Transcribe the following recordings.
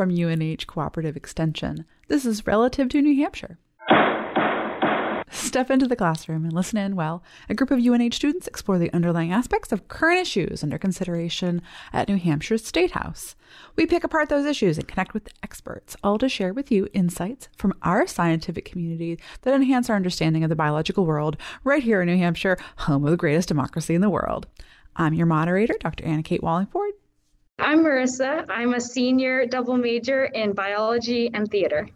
from UNH Cooperative Extension. This is Relative to New Hampshire. Step into the classroom and listen in while a group of UNH students explore the underlying aspects of current issues under consideration at New Hampshire's State House. We pick apart those issues and connect with experts, all to share with you insights from our scientific community that enhance our understanding of the biological world right here in New Hampshire, home of the greatest democracy in the world. I'm your moderator, Dr. Anna Kate Wallingford. I'm Marissa. I'm a senior double major in biology and theater.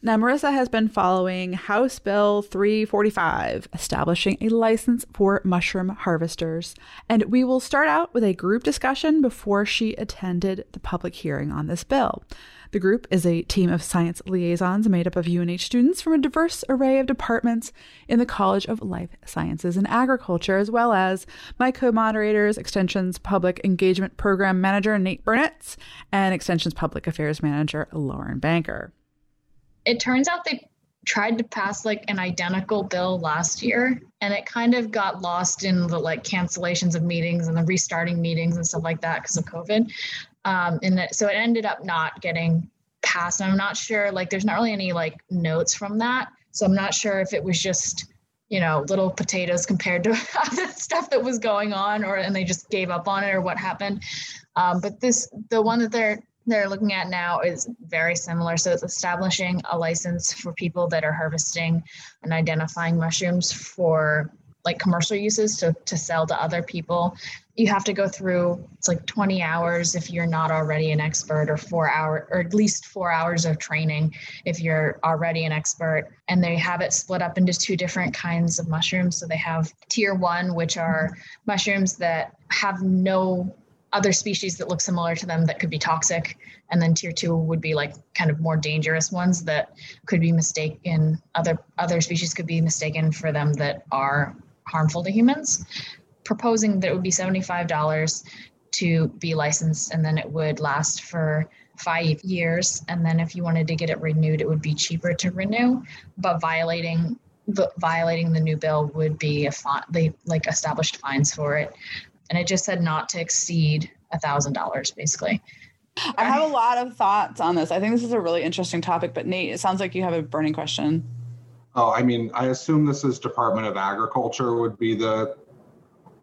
Now, Marissa has been following House Bill 345, establishing a license for mushroom harvesters. And we will start out with a group discussion before she attended the public hearing on this bill. The group is a team of science liaisons made up of UNH students from a diverse array of departments in the College of Life Sciences and Agriculture, as well as my co moderators, Extension's Public Engagement Program Manager Nate Burnett and Extension's Public Affairs Manager Lauren Banker. It turns out they tried to pass like an identical bill last year and it kind of got lost in the like cancellations of meetings and the restarting meetings and stuff like that because of covid um, and that, so it ended up not getting passed. And i'm not sure like there's not really any like notes from that. So i'm not sure if it was just you know little potatoes compared to other stuff that was going on or and they just gave up on it or what happened. Um, but this the one that they're they're looking at now is very similar. So it's establishing a license for people that are harvesting and identifying mushrooms for like commercial uses to, to sell to other people. You have to go through it's like 20 hours if you're not already an expert or four hour or at least four hours of training if you're already an expert. And they have it split up into two different kinds of mushrooms. So they have tier one, which are mushrooms that have no other species that look similar to them that could be toxic and then tier two would be like kind of more dangerous ones that could be mistaken other other species could be mistaken for them that are harmful to humans proposing that it would be $75 to be licensed and then it would last for five years. And then if you wanted to get it renewed it would be cheaper to renew but violating the, violating the new bill would be a fine they like established fines for it. And it just said not to exceed a thousand dollars basically. I have a lot of thoughts on this. I think this is a really interesting topic but nate it sounds like you have a burning question oh i mean i assume this is department of agriculture would be the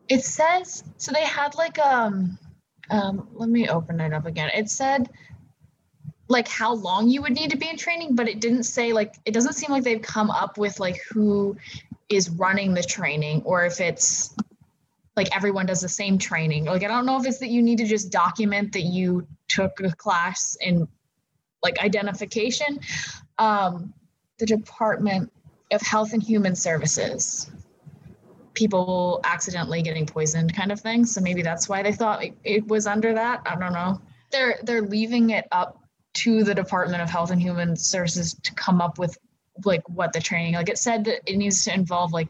it says so they had like um um let me open it up again it said like how long you would need to be in training but it didn't say like it doesn't seem like they've come up with like who is running the training or if it's like everyone does the same training. Like I don't know if it's that you need to just document that you took a class in like identification. Um, the Department of Health and Human Services. People accidentally getting poisoned, kind of thing. So maybe that's why they thought it, it was under that. I don't know. They're they're leaving it up to the Department of Health and Human Services to come up with like what the training. Like it said that it needs to involve like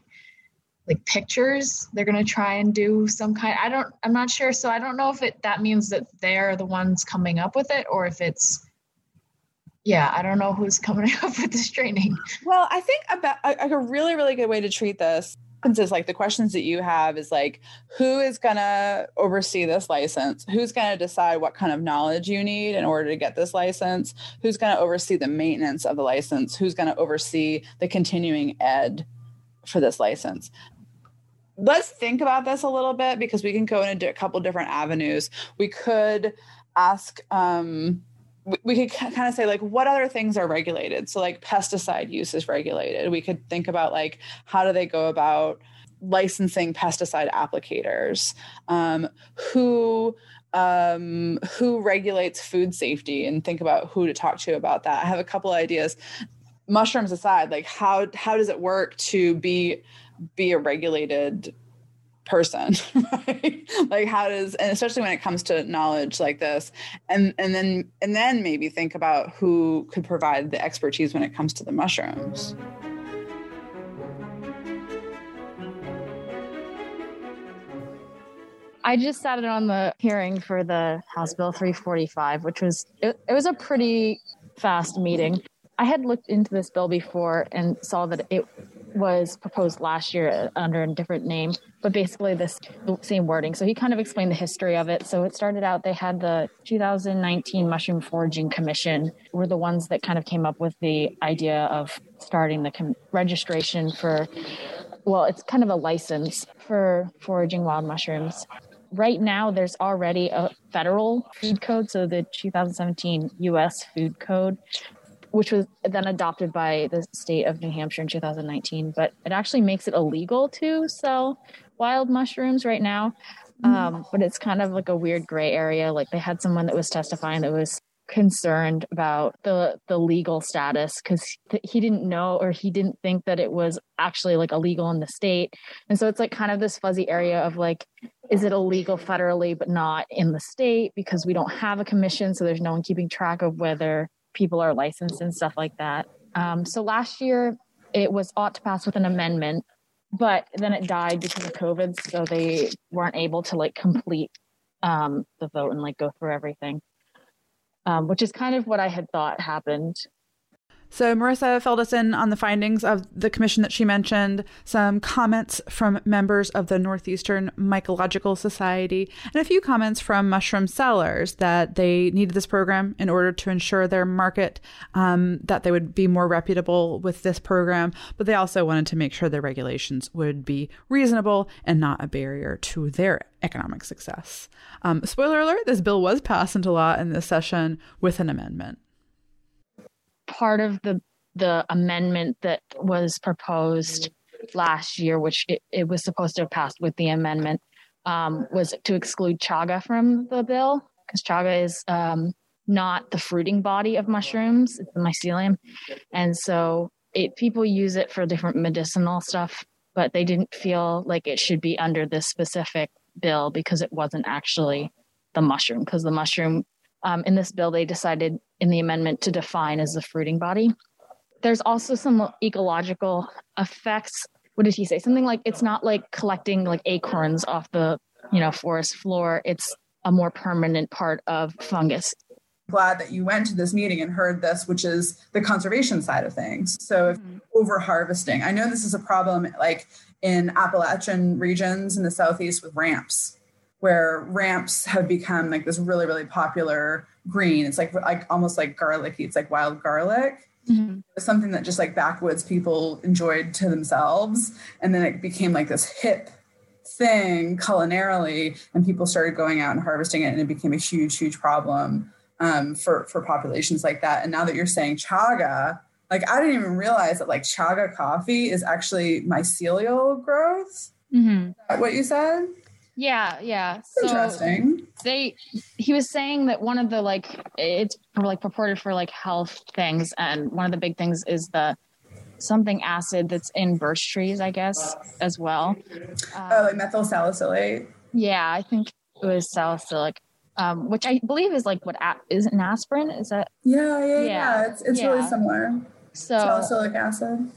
like pictures they're going to try and do some kind i don't i'm not sure so i don't know if it that means that they're the ones coming up with it or if it's yeah i don't know who's coming up with this training. Well i think about a, a really really good way to treat this is like the questions that you have is like who is going to oversee this license? Who's going to decide what kind of knowledge you need in order to get this license? Who's going to oversee the maintenance of the license? Who's going to oversee the continuing ed for this license? Let's think about this a little bit because we can go into a couple different avenues. We could ask, um, we, could kind of say like what other things are regulated? So like pesticide use is regulated. We could think about like how do they go about licensing pesticide applicators? Um, who um, who regulates food safety? And think about who to talk to about that. I have a couple ideas. Mushrooms aside like how how does it work to be be a regulated person right like how does and especially when it comes to knowledge like this and and then and then maybe think about who could provide the expertise when it comes to the mushrooms I just sat in on the hearing for the House Bill 345, which was it, it was a pretty fast meeting. I had looked into this bill before and saw that it was proposed last year uh, under a different name, but basically this same wording. So he kind of explained the history of it. So it started out they had the 2019 Mushroom Foraging Commission were the ones that kind of came up with the idea of starting the com- registration for well, it's kind of a license for foraging wild mushrooms. Right now, there's already a federal food code, so the 2017 U.S. Food Code, which was then adopted by the state of New Hampshire in 2019. But it actually makes it illegal to sell wild mushrooms right now. Um, but it's kind of like a weird gray area. Like they had someone that was testifying that was concerned about the the legal status because he didn't know or he didn't think that it was actually like illegal in the state and so it's like kind of this fuzzy area of like is it illegal federally but not in the state because we don't have a commission so there's no one keeping track of whether people are licensed and stuff like that um, so last year it was ought to pass with an amendment but then it died because of covid so they weren't able to like complete um, the vote and like go through everything um, which is kind of what I had thought happened. So, Marissa filled us in on the findings of the commission that she mentioned, some comments from members of the Northeastern Mycological Society, and a few comments from mushroom sellers that they needed this program in order to ensure their market, um, that they would be more reputable with this program. But they also wanted to make sure the regulations would be reasonable and not a barrier to their economic success. Um, spoiler alert this bill was passed into law in this session with an amendment part of the the amendment that was proposed last year, which it, it was supposed to have passed with the amendment, um, was to exclude chaga from the bill because chaga is um, not the fruiting body of mushrooms; it's the mycelium, and so it people use it for different medicinal stuff, but they didn't feel like it should be under this specific bill because it wasn't actually the mushroom because the mushroom um, in this bill, they decided in the amendment to define as the fruiting body. There's also some ecological effects. What did he say? Something like it's not like collecting like acorns off the you know forest floor. It's a more permanent part of fungus. Glad that you went to this meeting and heard this, which is the conservation side of things. So, mm-hmm. over harvesting, I know this is a problem like in Appalachian regions in the southeast with ramps where ramps have become like this really really popular green. It's like like almost like garlicky it's like wild garlic. Mm-hmm. It's something that just like backwoods people enjoyed to themselves. And then it became like this hip thing culinarily and people started going out and harvesting it and it became a huge huge problem um, for for populations like that. And now that you're saying chaga like i didn't even realize that like chaga coffee is actually mycelial growth. Mm-hmm. what you said yeah, yeah. So Interesting. They he was saying that one of the like it's like purported for like health things, and one of the big things is the something acid that's in birch trees, I guess, as well. Um, oh, like methyl salicylate. Yeah, I think it was salicylic, um, which I believe is like what is it an aspirin? Is that? Yeah, yeah, yeah. yeah. It's it's yeah. really similar. So salicylic acid.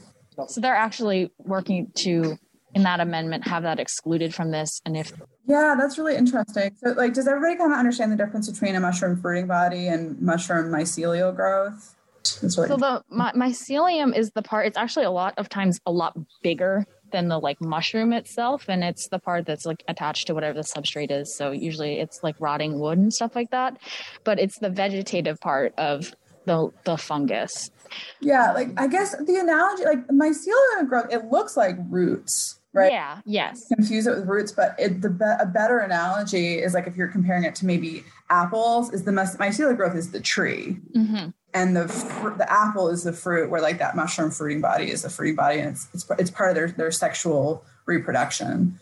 So they're actually working to in that amendment have that excluded from this and if yeah that's really interesting. So like does everybody kind of understand the difference between a mushroom fruiting body and mushroom mycelial growth? Really so the my, mycelium is the part it's actually a lot of times a lot bigger than the like mushroom itself and it's the part that's like attached to whatever the substrate is. So usually it's like rotting wood and stuff like that but it's the vegetative part of the the fungus. Yeah like i guess the analogy like mycelium growth it looks like roots right? Yeah, yes. Confuse it with roots, but it, the be- a better analogy is like if you're comparing it to maybe apples, is the mycelial growth is the tree, mm-hmm. and the fr- the apple is the fruit, where like that mushroom fruiting body is the fruiting body, and it's it's, it's part of their their sexual reproduction.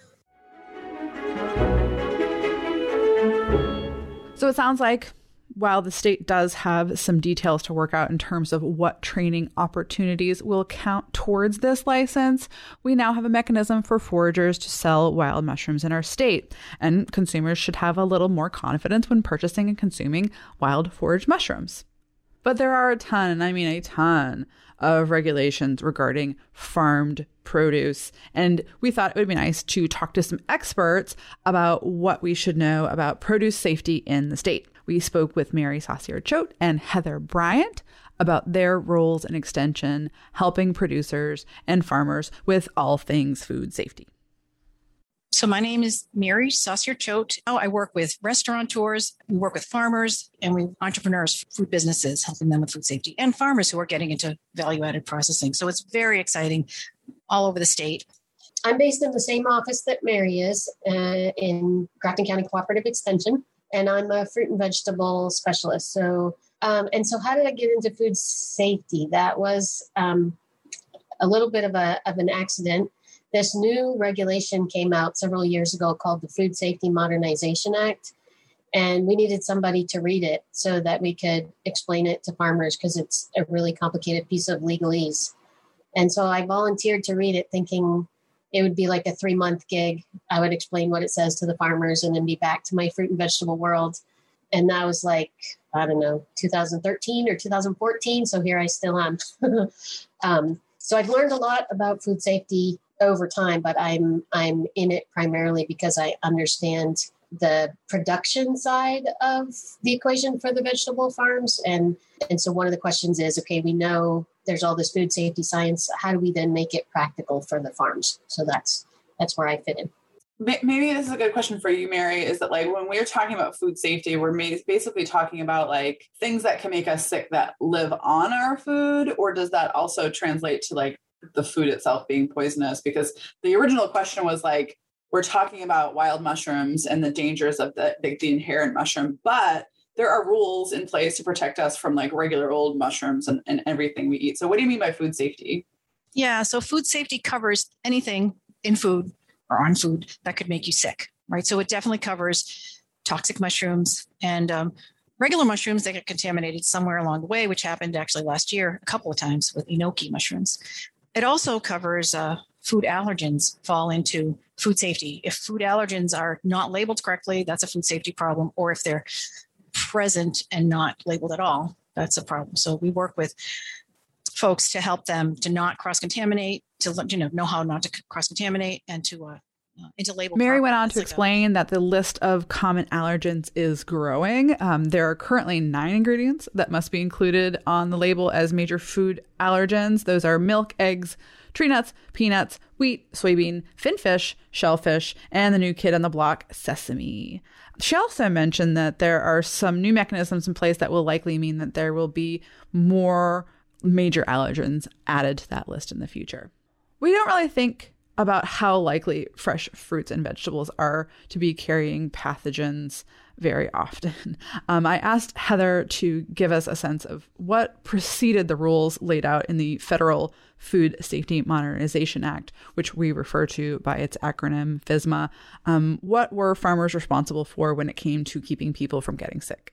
So it sounds like while the state does have some details to work out in terms of what training opportunities will count towards this license, we now have a mechanism for foragers to sell wild mushrooms in our state, and consumers should have a little more confidence when purchasing and consuming wild foraged mushrooms. But there are a ton, and I mean a ton, of regulations regarding farmed produce. And we thought it would be nice to talk to some experts about what we should know about produce safety in the state. We spoke with Mary Saucier Choate and Heather Bryant about their roles in Extension, helping producers and farmers with all things food safety. So my name is Mary Saucier Choate. Oh, I work with restaurateurs, we work with farmers, and we entrepreneurs, food businesses, helping them with food safety, and farmers who are getting into value-added processing. So it's very exciting all over the state. I'm based in the same office that Mary is uh, in Grafton County Cooperative Extension, and I'm a fruit and vegetable specialist. So, um, and so, how did I get into food safety? That was um, a little bit of a of an accident. This new regulation came out several years ago called the Food Safety Modernization Act, and we needed somebody to read it so that we could explain it to farmers because it's a really complicated piece of legalese. And so I volunteered to read it, thinking it would be like a three month gig. I would explain what it says to the farmers and then be back to my fruit and vegetable world. And that was like, I don't know, 2013 or 2014. So here I still am. um, so I've learned a lot about food safety over time, but I'm I'm in it primarily because I understand the production side of the equation for the vegetable farms and and so one of the questions is okay we know there's all this food safety science how do we then make it practical for the farms? So that's that's where i fit in. Maybe this is a good question for you mary is that like when we're talking about food safety we're basically talking about like things that can make us sick that live on our food or does that also translate to like the food itself being poisonous? Because the original question was like we're talking about wild mushrooms and the dangers of the, the, inherent mushroom, but there are rules in place to protect us from like regular old mushrooms and, and everything we eat. So, what do you mean by food safety? Yeah, so food safety covers anything in food or on food that could make you sick, right? So, it definitely covers toxic mushrooms and um, regular mushrooms that get contaminated somewhere along the way, which happened actually last year a couple of times with enoki mushrooms. It also covers uh, food allergens fall into food safety. If food allergens are not labeled correctly, that's a food safety problem. Or if they're present and not labeled at all, that's a problem. So we work with folks to help them to not cross contaminate, to you know know how not to cross contaminate, and to uh, uh, into label. Mary went on to explain that the list of common allergens is growing. Um, there are currently nine ingredients that must be included on the label as major food allergens. Those are milk, eggs, tree nuts, peanuts, wheat, soybean, finfish, shellfish, and the new kid on the block, sesame. She also mentioned that there are some new mechanisms in place that will likely mean that there will be more major allergens added to that list in the future. We don't really think about how likely fresh fruits and vegetables are to be carrying pathogens very often. Um, I asked Heather to give us a sense of what preceded the rules laid out in the Federal Food Safety Modernization Act, which we refer to by its acronym FSMA. Um, what were farmers responsible for when it came to keeping people from getting sick?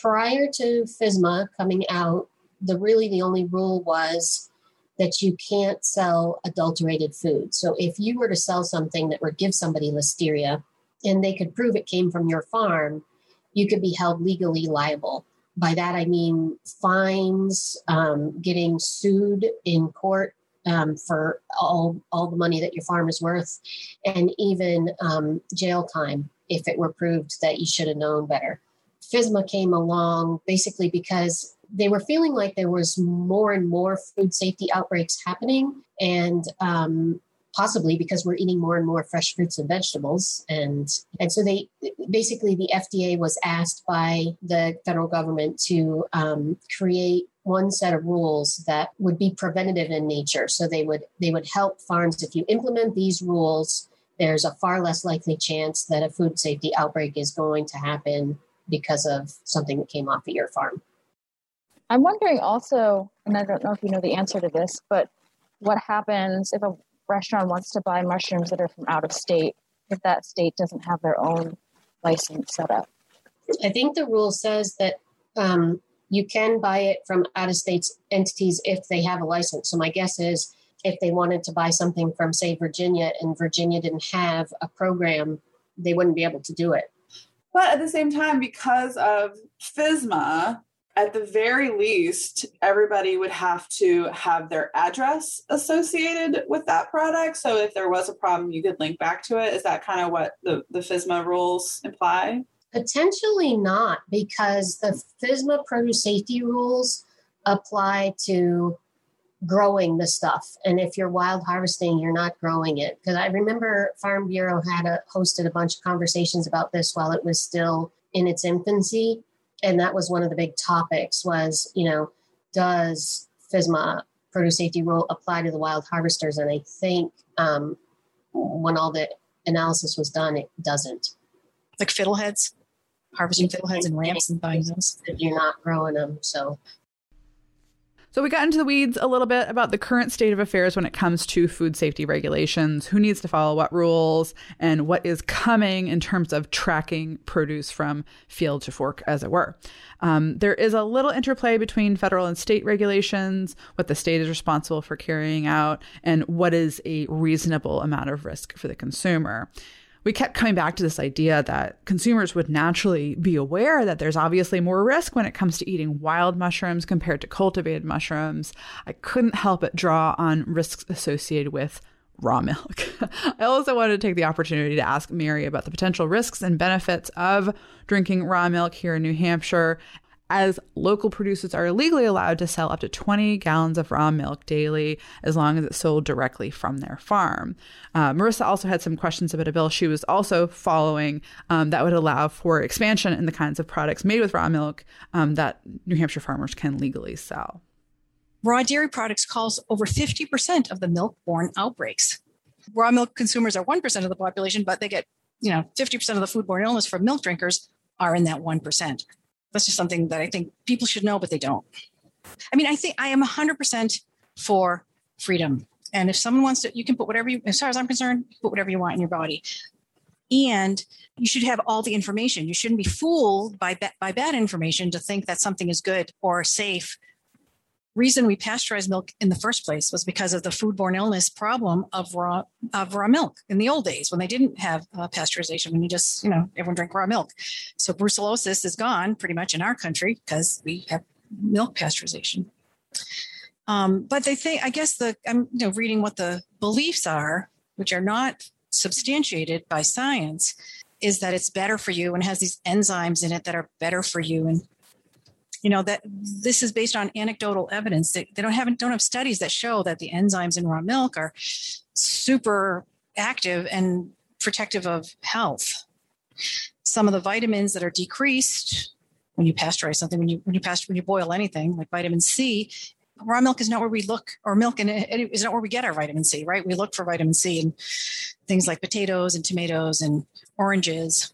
Prior to FSMA coming out, the really the only rule was that you can't sell adulterated food. So if you were to sell something that would give somebody listeria and they could prove it came from your farm, you could be held legally liable. By that I mean fines, um, getting sued in court um, for all all the money that your farm is worth, and even um, jail time if it were proved that you should have known better. FSMA came along basically because they were feeling like there was more and more food safety outbreaks happening, and um, possibly because we're eating more and more fresh fruits and vegetables, and and so they basically the FDA was asked by the federal government to um, create one set of rules that would be preventative in nature. So they would they would help farms if you implement these rules. There's a far less likely chance that a food safety outbreak is going to happen because of something that came off of your farm. I'm wondering also, and I don't know if you know the answer to this, but what happens if a restaurant wants to buy mushrooms that are from out of state if that state doesn't have their own license set up? I think the rule says that um, you can buy it from out of state entities if they have a license. So my guess is if they wanted to buy something from, say, Virginia and Virginia didn't have a program, they wouldn't be able to do it. But at the same time, because of FSMA, at the very least, everybody would have to have their address associated with that product. So if there was a problem, you could link back to it. Is that kind of what the, the FSMA rules imply? Potentially not, because the FSMA produce safety rules apply to growing the stuff. And if you're wild harvesting, you're not growing it. Because I remember Farm Bureau had a, hosted a bunch of conversations about this while it was still in its infancy. And that was one of the big topics was, you know, does FSMA produce safety rule apply to the wild harvesters? And I think um, when all the analysis was done, it doesn't. Like fiddleheads, harvesting fiddleheads and ramps and buying those. You're not growing them, so so we got into the weeds a little bit about the current state of affairs when it comes to food safety regulations, who needs to follow what rules, and what is coming in terms of tracking produce from field to fork, as it were. Um, there is a little interplay between federal and state regulations, what the state is responsible for carrying out, and what is a reasonable amount of risk for the consumer we kept coming back to this idea that consumers would naturally be aware that there's obviously more risk when it comes to eating wild mushrooms compared to cultivated mushrooms. I couldn't help but draw on risks associated with raw milk. I also wanted to take the opportunity to ask Mary about the potential risks and benefits of drinking raw milk here in New Hampshire as local producers are legally allowed to sell up to 20 gallons of raw milk daily as long as it's sold directly from their farm. Uh, Marissa also had some questions about a bill she was also following um, that would allow for expansion in the kinds of products made with raw milk um, that New Hampshire farmers can legally sell. Raw dairy products cause over 50% of the milk borne outbreaks. Raw milk consumers are 1% of the population, but they get, you know, 50% of the foodborne illness from milk drinkers are in that 1% that's just something that I think people should know, but they don't. I mean, I think I am 100% for freedom. And if someone wants to, you can put whatever you, as far as I'm concerned, put whatever you want in your body. And you should have all the information. You shouldn't be fooled by, by bad information to think that something is good or safe reason we pasteurized milk in the first place was because of the foodborne illness problem of raw of raw milk in the old days when they didn't have uh, pasteurization when you just you know everyone drank raw milk. So brucellosis is gone pretty much in our country because we have milk pasteurization. Um, but they think i guess the i'm you know reading what the beliefs are which are not substantiated by science is that it's better for you and has these enzymes in it that are better for you and you know that this is based on anecdotal evidence. They, they don't have don't have studies that show that the enzymes in raw milk are super active and protective of health. Some of the vitamins that are decreased when you pasteurize something when you when you pasture when you boil anything like vitamin c raw milk is not where we look or milk and it is not where we get our vitamin c right? We look for vitamin c in things like potatoes and tomatoes and oranges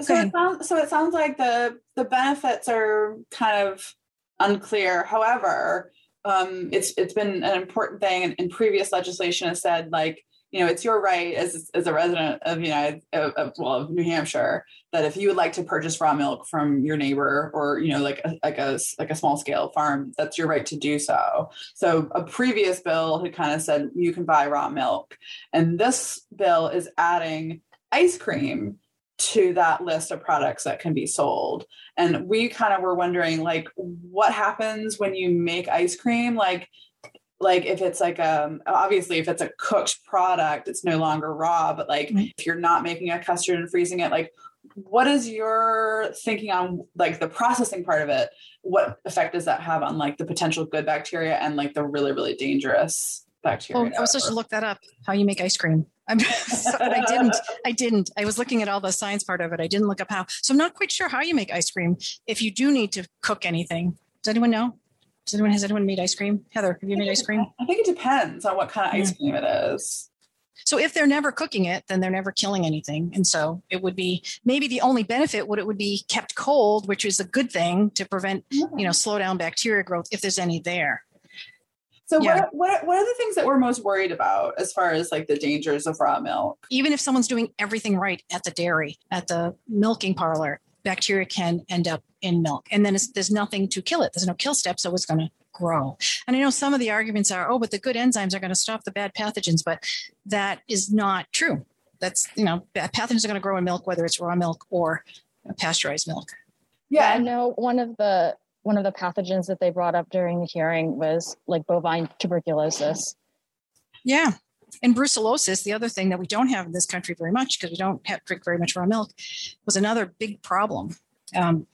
so it sounds so it sounds like the the benefits are kind of unclear. However, um, it's it's been an important thing, in, and, previous legislation has said like you know it's your right as as a resident of United of, of, well of New Hampshire that if you would like to purchase raw milk from your neighbor or you know like a, like a like a small scale farm, that's your right to do so. So a previous bill had kind of said you can buy raw milk, and this bill is adding ice cream to that list of products that can be sold. And we kind of were wondering like what happens when you make ice cream like like if it's like um obviously if it's a cooked product it's no longer raw but like mm-hmm. if you're not making a custard and freezing it like what is your thinking on like the processing part of it what effect does that have on like the potential good bacteria and like the really really dangerous bacteria well, i was supposed to look that up how you make ice cream I'm, I didn't. I didn't. I was looking at all the science part of it. I didn't look up how. So I'm not quite sure how you make ice cream. If you do need to cook anything, does anyone know? Does anyone has anyone made ice cream? Heather, have you made ice cream? I think it depends on what kind of ice mm. cream it is. So if they're never cooking it, then they're never killing anything. And so it would be maybe the only benefit would it would be kept cold, which is a good thing to prevent, you know, slow down bacteria growth if there's any there. So yeah. what, what what are the things that we're most worried about as far as like the dangers of raw milk? Even if someone's doing everything right at the dairy, at the milking parlor, bacteria can end up in milk, and then there's nothing to kill it. There's no kill step, so it's going to grow. And I know some of the arguments are, oh, but the good enzymes are going to stop the bad pathogens, but that is not true. That's you know, pathogens are going to grow in milk whether it's raw milk or pasteurized milk. Yeah, I know one of the one of the pathogens that they brought up during the hearing was like bovine tuberculosis. Yeah. And brucellosis, the other thing that we don't have in this country very much because we don't have, drink very much raw milk, was another big problem um,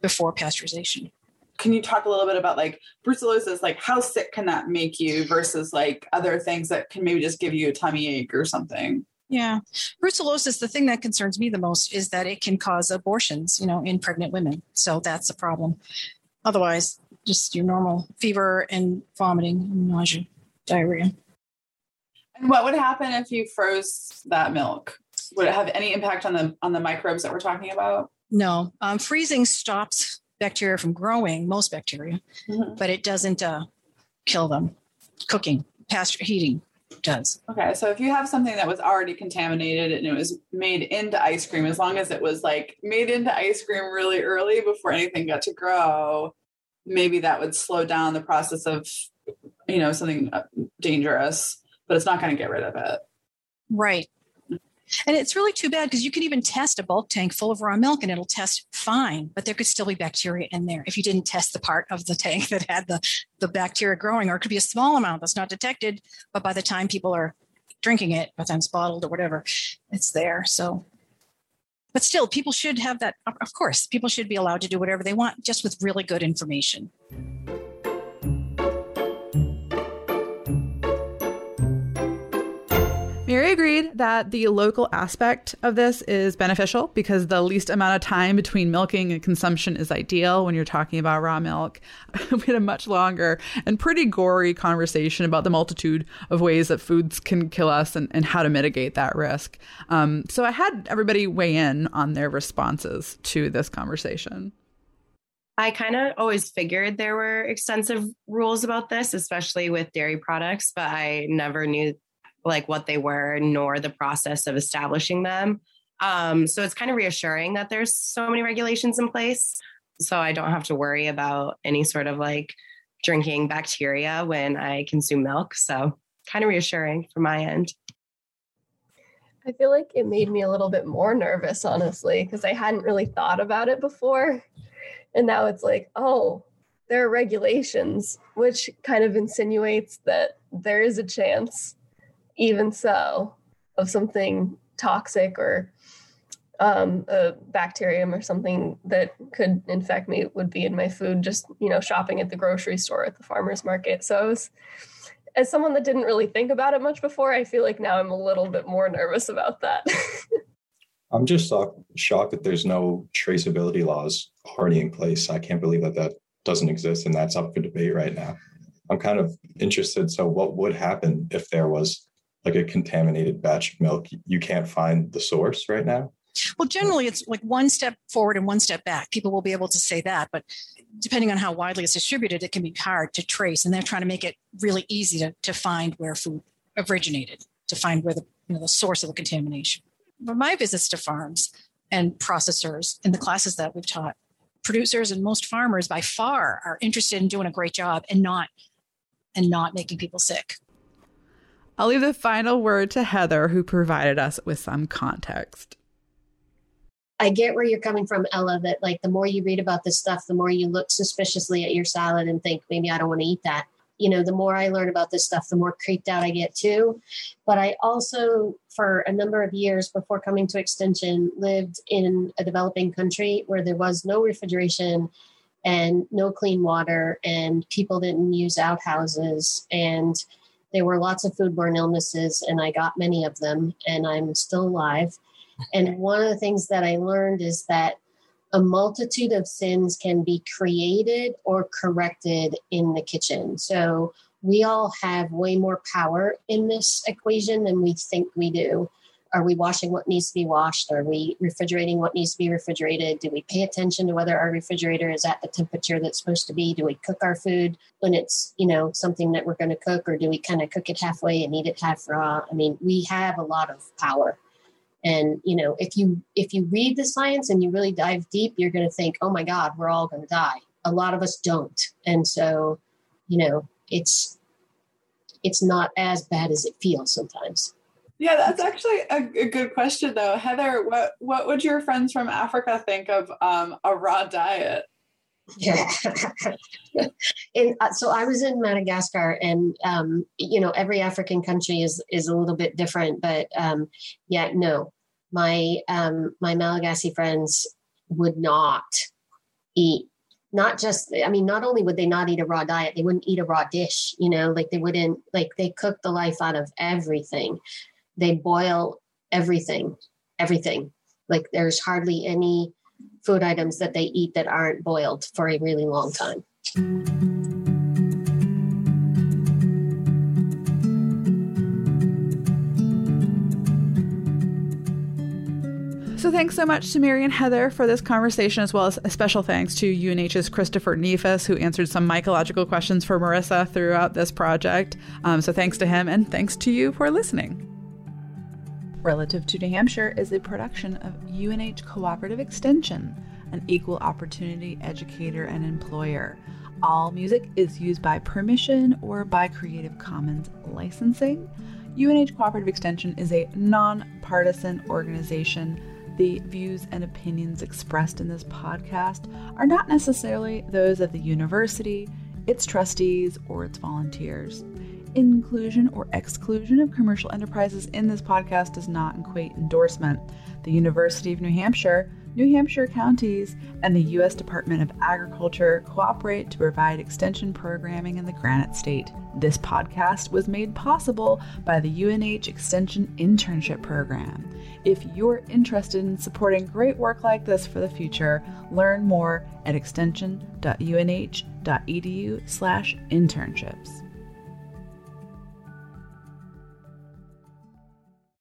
before pasteurization. Can you talk a little bit about like brucellosis? Like, how sick can that make you versus like other things that can maybe just give you a tummy ache or something? Yeah. Brucellosis, the thing that concerns me the most is that it can cause abortions, you know, in pregnant women. So that's a problem. Otherwise, just your normal fever and vomiting, nausea, diarrhea. And what would happen if you froze that milk? Would it have any impact on the on the microbes that we're talking about? No, um, freezing stops bacteria from growing, most bacteria, mm-hmm. but it doesn't uh, kill them. Cooking, pasture heating does. Okay, so if you have something that was already contaminated and it was made into ice cream, as long as it was like made into ice cream really early before anything got to grow, maybe that would slow down the process of, you know, something uh, dangerous, but it's not going to get rid of it. Right. And it's really too bad because you can even test a bulk tank full of raw milk and it'll test fine, but there could still be bacteria in there if you didn't test the part of the tank that had the, the bacteria growing, or it could be a small amount that's not detected, but by the time people are drinking it, by the time it's bottled or whatever, it's there. So, but still, people should have that. Of course, people should be allowed to do whatever they want, just with really good information. Mary agreed that the local aspect of this is beneficial because the least amount of time between milking and consumption is ideal when you're talking about raw milk. we had a much longer and pretty gory conversation about the multitude of ways that foods can kill us and, and how to mitigate that risk. Um, so I had everybody weigh in on their responses to this conversation. I kind of always figured there were extensive rules about this, especially with dairy products, but I never knew like what they were nor the process of establishing them. Um, so it's kind of reassuring that there's so many regulations in place. So I don't have to worry about any sort of like drinking bacteria when I consume milk. So kind of reassuring from my end. I feel like it made me a little bit more nervous, honestly, because I hadn't really thought about it before. And now it's like, oh, there are regulations, which kind of insinuates that there is a chance even so, of something toxic or um, a bacterium or something that could infect me would be in my food just you know shopping at the grocery store at the farmers market. So I was as someone that didn't really think about it much before i feel like now i'm a little bit more nervous about that. I'm just shocked that there's no traceability laws already in place. I can't believe that that doesn't exist and that's up for debate right now. I'm kind of interested so what would happen if there was like a contaminated batch of milk, you can't find the source right now? Well, generally, it's like one step forward and one step back. People will be able to say that, but depending on how widely it's distributed, it can be hard to trace. And they're trying to make it really easy to, to find where food originated, to find where the, you know, the source of the contamination. But my visits to farms and processors in the classes that we've taught, producers and most farmers by far are interested in doing a great job and not and not making people sick. I'll leave the final word to Heather, who provided us with some context. I get where you're coming from, Ella, that like the more you read about this stuff, the more you look suspiciously at your salad and think, maybe I don't want to eat that. You know, the more I learn about this stuff, the more creeped out I get too. But I also, for a number of years before coming to Extension, lived in a developing country where there was no refrigeration and no clean water, and people didn't use outhouses. And there were lots of foodborne illnesses, and I got many of them, and I'm still alive. And one of the things that I learned is that a multitude of sins can be created or corrected in the kitchen. So we all have way more power in this equation than we think we do. Are we washing what needs to be washed? Are we refrigerating what needs to be refrigerated? Do we pay attention to whether our refrigerator is at the temperature that's supposed to be? Do we cook our food when it's, you know, something that we're going to cook or do we kind of cook it halfway and eat it half raw? I mean, we have a lot of power. And, you know, if you if you read the science and you really dive deep, you're going to think, "Oh my god, we're all going to die." A lot of us don't. And so, you know, it's it's not as bad as it feels sometimes. Yeah, that's actually a, a, good question, though. Heather, what what would your friends from Africa think of um, a raw diet? Yeah. and uh, so I was in Madagascar, and um, you know, every African country is is a little bit different, but um, yeah, no, my um, my Malagasy friends would not eat. Not just, I mean, not only would they not eat a raw diet, they wouldn't eat a raw dish. You know, like they wouldn't, like they cook the life out of everything. They boil everything, everything. Like there's hardly any food items that they eat that aren't boiled for a really long time. So thanks so much to Mary and Heather for this conversation, as well as a special thanks to UNH's Christopher Neefus, who answered some mycological questions for Marissa throughout this project. Um, so thanks to him, and thanks to you for listening. Relative to New Hampshire is a production of UNH Cooperative Extension, an equal opportunity educator and employer. All music is used by permission or by Creative Commons licensing. UNH Cooperative Extension is a nonpartisan organization. The views and opinions expressed in this podcast are not necessarily those of the university, its trustees, or its volunteers inclusion or exclusion of commercial enterprises in this podcast does not equate endorsement. The University of New Hampshire, New Hampshire counties, and the U.S. Department of Agriculture cooperate to provide extension programming in the Granite State. This podcast was made possible by the UNH Extension Internship Program. If you're interested in supporting great work like this for the future, learn more at extension.unh.edu/internships.